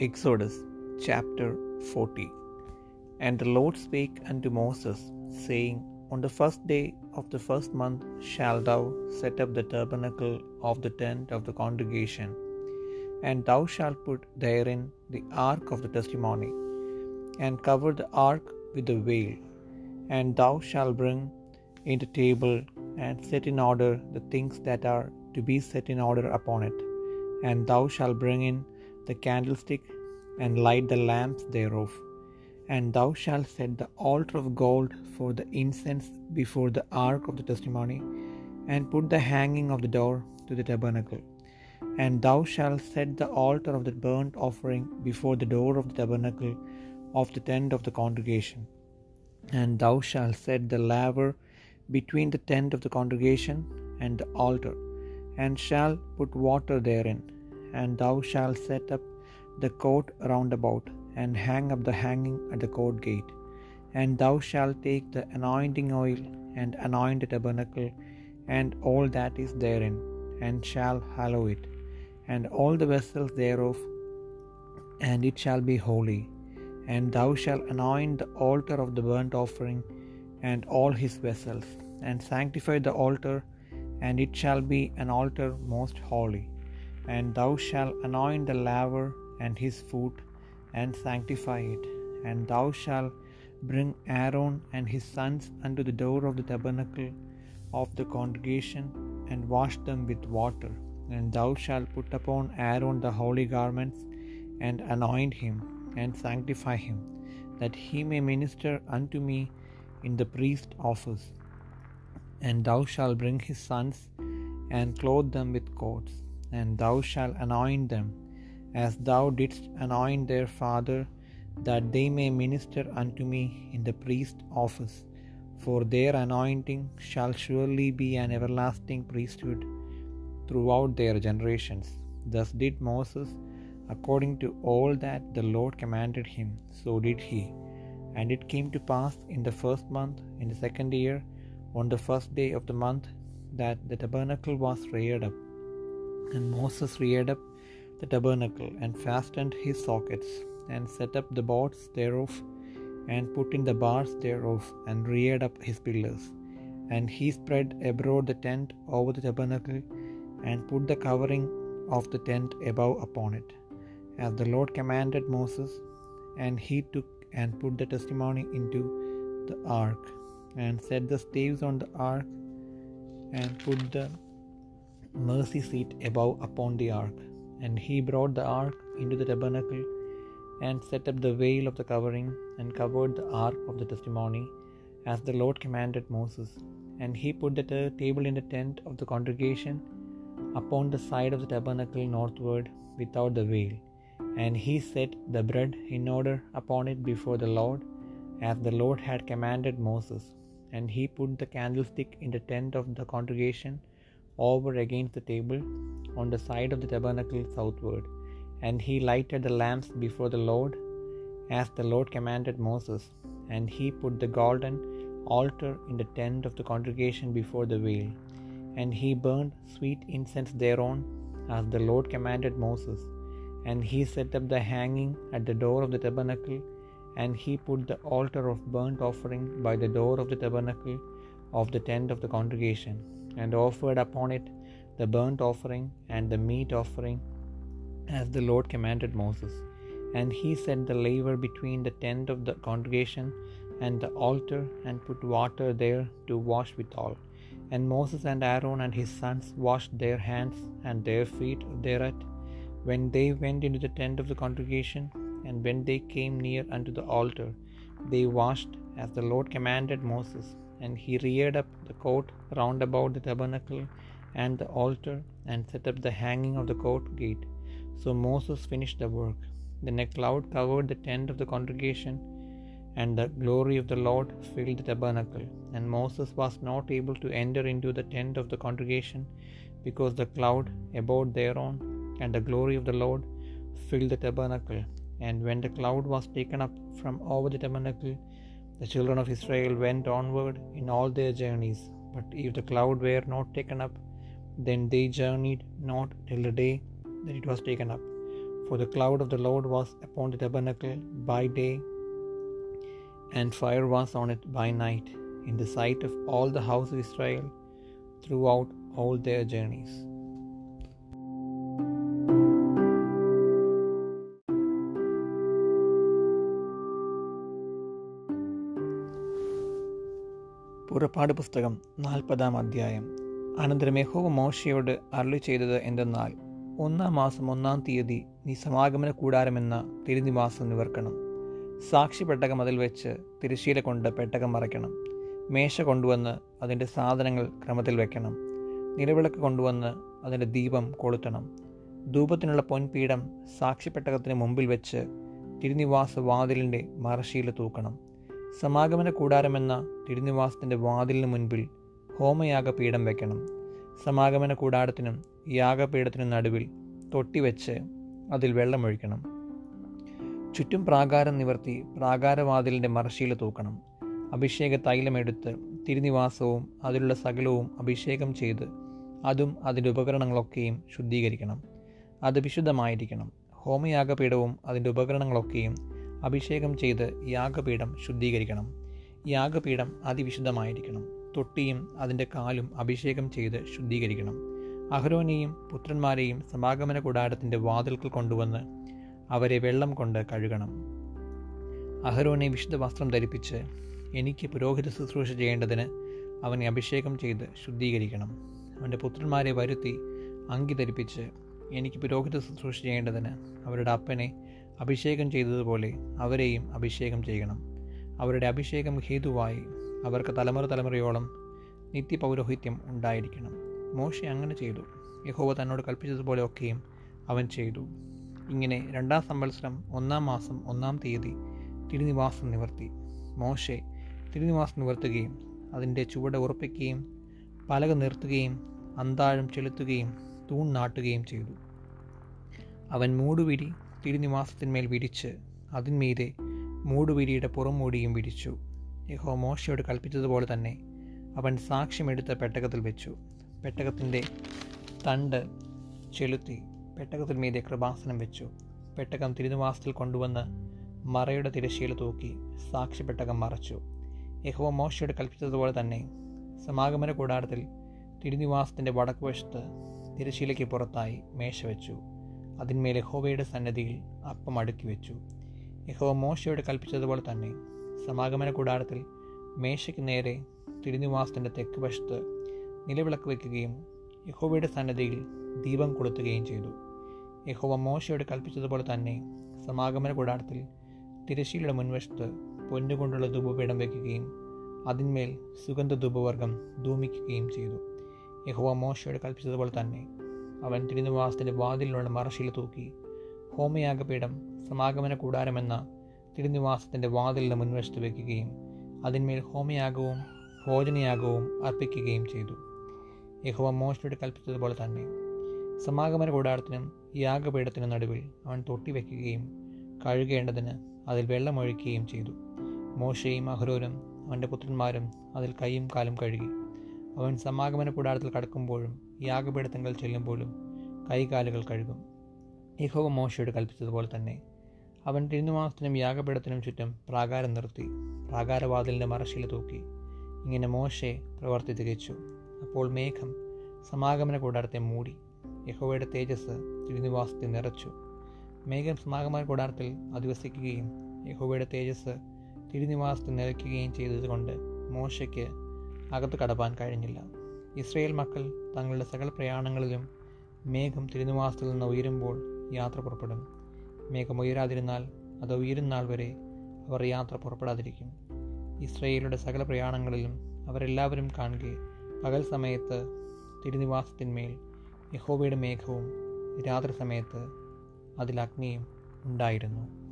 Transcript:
Exodus chapter 40 And the Lord spake unto Moses, saying, On the first day of the first month shalt thou set up the tabernacle of the tent of the congregation, and thou shalt put therein the ark of the testimony, and cover the ark with the veil. And thou shalt bring in the table, and set in order the things that are to be set in order upon it. And thou shalt bring in the candlestick, and light the lamps thereof. And thou shalt set the altar of gold for the incense before the ark of the testimony, and put the hanging of the door to the tabernacle. And thou shalt set the altar of the burnt offering before the door of the tabernacle of the tent of the congregation. And thou shalt set the laver between the tent of the congregation and the altar, and shalt put water therein. And thou shalt set up the court round about, and hang up the hanging at the court gate. And thou shalt take the anointing oil, and anoint the tabernacle, and all that is therein, and shall hallow it, and all the vessels thereof, and it shall be holy. And thou shalt anoint the altar of the burnt offering, and all his vessels, and sanctify the altar, and it shall be an altar most holy. And thou shalt anoint the laver and his foot, and sanctify it. And thou shalt bring Aaron and his sons unto the door of the tabernacle of the congregation, and wash them with water. And thou shalt put upon Aaron the holy garments, and anoint him, and sanctify him, that he may minister unto me in the priest office. And thou shalt bring his sons, and clothe them with coats, and thou shalt anoint them, as thou didst anoint their father, that they may minister unto me in the priest office. For their anointing shall surely be an everlasting priesthood throughout their generations. Thus did Moses, according to all that the Lord commanded him, so did he. And it came to pass in the first month, in the second year, on the first day of the month, that the tabernacle was reared up. And Moses reared up the tabernacle, and fastened his sockets, and set up the boards thereof, and put in the bars thereof, and reared up his pillars. And he spread abroad the tent over the tabernacle, and put the covering of the tent above upon it, as the Lord commanded Moses. And he took and put the testimony into the ark, and set the staves on the ark, and put the mercy seat above upon the ark. And he brought the ark into the tabernacle, and set up the veil of the covering, and covered the ark of the testimony, as the Lord commanded Moses. And he put the t- table in the tent of the congregation upon the side of the tabernacle northward, without the veil. And he set the bread in order upon it before the Lord, as the Lord had commanded Moses. And he put the candlestick in the tent of the congregation over against the table on the side of the tabernacle southward. And he lighted the lamps before the Lord, as the Lord commanded Moses. And he put the golden altar in the tent of the congregation before the veil. And he burned sweet incense thereon, as the Lord commanded Moses. And he set up the hanging at the door of the tabernacle, and he put the altar of burnt offering by the door of the tabernacle of the tent of the congregation, and offered upon it the burnt offering and the meat offering, as the Lord commanded Moses. And he set the laver between the tent of the congregation and the altar, and put water there to wash withal. And Moses and Aaron and his sons washed their hands and their feet thereat when they went into the tent of the congregation, and when they came near unto the altar, they washed as the Lord commanded Moses. And he reared up the court round about the tabernacle and the altar, and set up the hanging of the court gate. So Moses finished the work. Then a cloud covered the tent of the congregation, and the glory of the Lord filled the tabernacle. And Moses was not able to enter into the tent of the congregation, because the cloud abode thereon, and the glory of the Lord filled the tabernacle. And when the cloud was taken up from over the tabernacle, the children of Israel went onward in all their journeys. But if the cloud were not taken up, then they journeyed not till the day that it was taken up. For the cloud of the Lord was upon the tabernacle by day, and fire was on it by night, in the sight of all the house of Israel throughout all their journeys. പുറപ്പാട് പുസ്തകം നാൽപ്പതാം അധ്യായം. അനന്തരം യഹോവ മോശയോട് അരുളി ചെയ്തത് എന്തെന്നാൽ ഒന്നാം മാസം ഒന്നാം തീയതി നീ സമാഗമന കൂടാരമെന്ന തിരുനിവാസം നിവർക്കണം. സാക്ഷി പെട്ടകം അതിൽ വെച്ച് തിരശ്ശീല കൊണ്ട് പെട്ടകം മറയ്ക്കണം. മേശ കൊണ്ടുവന്ന് അതിന്റെ സാധനങ്ങൾ ക്രമത്തിൽ വെക്കണം. നിലവിളക്ക് കൊണ്ടുവന്ന് അതിന്റെ ദീപം കൊളുത്തണം. ധൂപത്തിനുള്ള പൊൻപീഠം സാക്ഷിപ്പെട്ടകത്തിന് മുമ്പിൽ വെച്ച് തിരുനിവാസ വാതിലിന്റെ മറശീല തൂക്കണം. സമാഗമന കൂടാരമെന്ന തിരുനിവാസത്തിന്റെ വാതിലിന് മുൻപിൽ ഹോമയാഗപീഠം വയ്ക്കണം സമാഗമന കൂടാരത്തിനും യാഗപീഠത്തിനും നടുവിൽ തൊട്ടിവെച്ച് അതിൽ വെള്ളമൊഴിക്കണം. ചുറ്റും പ്രാകാരം നിവർത്തി പ്രാകാരവാതിലിന്റെ മറശീല തൂക്കണം. അഭിഷേക തൈലമെടുത്ത് തിരുനിവാസവും അതിലുള്ള സകലവും അഭിഷേകം ചെയ്ത് അതും അതിന്റെ ഉപകരണങ്ങളൊക്കെയും ശുദ്ധീകരിക്കണം. അത് വിശുദ്ധമായിരിക്കണം. ഹോമയാഗപീഠവും അതിന്റെ ഉപകരണങ്ങളൊക്കെയും അഭിഷേകം ചെയ്ത് യാഗപീഠം ശുദ്ധീകരിക്കണം. യാഗപീഠം അതിവിശുദ്ധമായിരിക്കണം. തൊട്ടിയും അതിന്റെ കാലും അഭിഷേകം ചെയ്ത് ശുദ്ധീകരിക്കണം. അഹ്റോനെയും പുത്രന്മാരെയും സമാഗമന കൂടാരത്തിന്റെ വാതിൽക്കൽ കൊണ്ടുവന്ന് അവരെ വെള്ളം കൊണ്ട് കഴുകണം. അഹ്റോനെ വിശുദ്ധ വസ്ത്രം ധരിപ്പിച്ച് എനിക്ക് പുരോഹിത ശുശ്രൂഷ ചെയ്യേണ്ടതിന് അവനെ അഭിഷേകം ചെയ്ത് ശുദ്ധീകരിക്കണം. അവന്റെ പുത്രന്മാരെ വരുത്തി അങ്കി ധരിപ്പിച്ച് എനിക്ക് പുരോഹിത ശുശ്രൂഷ ചെയ്യേണ്ടതിന് അവരുടെ അപ്പനെ അഭിഷേകം ചെയ്തതുപോലെ അവരെയും അഭിഷേകം ചെയ്യണം. അവരുടെ അഭിഷേകം ഹേതുവായി അവർക്ക് തലമുറ തലമുറയോളം നിത്യപൗരോഹിത്യം ഉണ്ടായിരിക്കണം. മോശ അങ്ങനെ ചെയ്തു. യഹോവ തന്നോട് കൽപ്പിച്ചതുപോലെ ഒക്കെയും അവൻ ചെയ്തു. ഇങ്ങനെ രണ്ടാം സംവത്സരം ഒന്നാം മാസം ഒന്നാം തീയതി തിരുനിവാസം നിവർത്തി. മോശെ തിരുനിവാസം നിവർത്തുകയും അതിന്റെ ചുവട് ഉറപ്പിക്കുകയും പലക നിർത്തുകയും അന്താഴം ചെലുത്തുകയും തൂൺ നാട്ടുകയും ചെയ്തു. അവൻ മൂടുവിരി തിരുനിവാസത്തിന്മേൽ വിരിച്ച് അതിന്മീതെ മൂടുവിരിയുടെ പുറംമൂടിയും പിരിച്ചു യഹോ മോശയോട് കൽപ്പിച്ചതുപോലെ തന്നെ അവൻ സാക്ഷ്യമെടുത്ത പെട്ടകത്തിൽ വെച്ചു. പെട്ടകത്തിന്റെ തണ്ട് ചെലുത്തി പെട്ടകത്തിൽ മീതെ കൃപാസനം വെച്ചു. പെട്ടകം തിരുനിവാസത്തിൽ കൊണ്ടുവന്ന് മറയുടെ തിരശ്ശീല തൂക്കി സാക്ഷ്യപ്പെട്ടകം മറച്ചു. യഹോ മോശയോട് കൽപ്പിച്ചതുപോലെ തന്നെ സമാഗമന കൂടാരത്തിൽ തിരുനിവാസത്തിന്റെ വടക്കുവശത്ത് തിരശ്ശീലയ്ക്ക് പുറത്തായി മേശ വെച്ചു. അതിന്മേൽ യഹോവയുടെ സന്നദ്ധിയിൽ അപ്പം അടുക്കി വെച്ചു. യഹോവ മോശയോട് കൽപ്പിച്ചതുപോലെ തന്നെ സമാഗമന കൂടാരത്തിൽ മേശയ്ക്ക് നേരെ തിരുനിവാസത്തിന്റെ തെക്ക് വശത്ത് നിലവിളക്ക് വയ്ക്കുകയും യഹോവയുടെ സന്നദ്ധിയിൽ ദീപം കൊളുത്തുകയും ചെയ്തു. യഹോവ മോശയോട് കൽപ്പിച്ചതുപോലെ തന്നെ സമാഗമന കൂടാരത്തിൽ തിരശ്ശീലയുടെ മുൻവശത്ത് പൊന്നുകൊണ്ടുള്ള ധൂപപീഠം വയ്ക്കുകയും അതിന്മേൽ സുഗന്ധ ധൂപവർഗം ധൂമിക്കുകയും ചെയ്തു. യഹോവ മോശയോട് കൽപ്പിച്ചതുപോലെ തന്നെ അവൻ തിരുനിവാസത്തിന്റെ വാതിലിലുള്ള മറശീല തൂക്കി ഹോമയാഗപീഠം സമാഗമന കൂടാരമെന്ന തിരുനിവാസത്തിന്റെ വാതിലിന് മുൻവശത്ത് വയ്ക്കുകയും അതിന്മേൽ ഹോമയാഗവും ഭോജനയാഗവും അർപ്പിക്കുകയും ചെയ്തു. യഹോവ മോശയോട് കൽപ്പിച്ചതുപോലെ തന്നെ. സമാഗമന കൂടാരത്തിനും യാഗപീഠത്തിനും നടുവിൽ അവൻ തൊട്ടി വയ്ക്കുകയും കഴുകേണ്ടതിന് അതിൽ വെള്ളമൊഴിക്കുകയും ചെയ്തു. മോശയും അഹ്റോനും അവന്റെ പുത്രന്മാരും അതിൽ കൈയും കാലും കഴുകി. അവൻ സമാഗമന കൂടാരത്തിൽ കടക്കുമ്പോഴും യാഗപീഠത്തങ്ങൾ ചെല്ലുമ്പോഴും കൈകാലുകൾ കഴുകും. യഹോവ മോശയോട് കൽപ്പിച്ചതുപോലെ തന്നെ. അവൻ തിരുനിവാസത്തിനും യാഗപീഠത്തിനും ചുറ്റും പ്രാകാരം നിർത്തി പ്രാകാരവാതിലിന്റെ മറശീല തൂക്കി. ഇങ്ങനെ മോശെ പ്രവർത്തി തികച്ചു. അപ്പോൾ മേഘം സമാഗമന കൂടാരത്തെ മൂടി യഹോവയുടെ തേജസ് തിരുനിവാസത്തെ നിറച്ചു. മേഘം സമാഗമന കൂടാരത്തിൽ അധിവസിക്കുകയും യഹോവയുടെ തേജസ് തിരുനിവാസത്തെ നിറയ്ക്കുകയും ചെയ്തതുകൊണ്ട് മോശയ്ക്ക് അകത്ത് കടപ്പാൻ കഴിഞ്ഞില്ല. ഇസ്രയേൽ മക്കൾ തങ്ങളുടെ സകല പ്രയാണങ്ങളിലും മേഘം തിരുനിവാസത്തിൽ നിന്ന് ഉയരുമ്പോൾ യാത്ര പുറപ്പെടും. മേഘം ഉയരാതിരുന്നാൽ അത് ഉയരുന്നാൾ വരെ അവർ യാത്ര പുറപ്പെടാതിരിക്കും. ഇസ്രയേലുടെ സകല പ്രയാണങ്ങളിലും അവരെല്ലാവരും കാണുക പകൽ സമയത്ത് തിരുനിവാസത്തിന്മേൽ യഹോബയുടെ മേഘവും രാത്രി സമയത്ത് അതിൽ അഗ്നിയും ഉണ്ടായിരുന്നു.